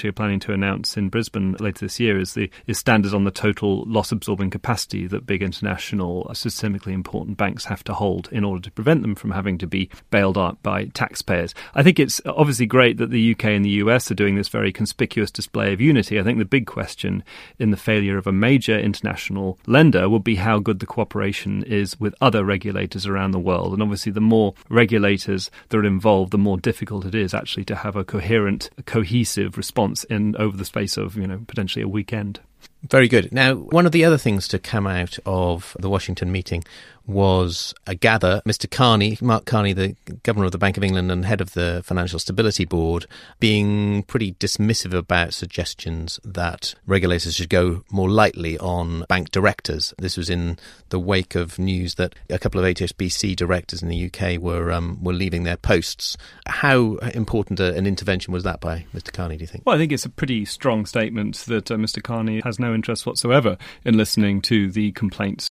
today. you're planning to announce in Brisbane later this year is the is standards on the total loss absorbing capacity that big international uh, systemically important banks have to hold in order to prevent them from having to be bailed out by taxpayers. I think it's obviously great that the UK and the US are doing this very conspicuous display of unity. I think the big question in the failure of a major international lender will be how good the cooperation is with other regulators around the world. And obviously the more regulators that are involved, the more difficult it is actually to have a coherent, cohesive response in over the space of you know potentially a weekend. Very good. Now, one of the other things to come out of the Washington meeting was a gather. Mr. Carney, Mark Carney, the governor of the Bank of England and head of the Financial Stability Board, being pretty dismissive about suggestions that regulators should go more lightly on bank directors. This was in the wake of news that a couple of HSBC directors in the UK were um, were leaving their posts. How important an intervention was that by Mr. Carney? Do you think? Well, I think it's a pretty strong statement that uh, Mr. Carney has no interest whatsoever in listening to the complaints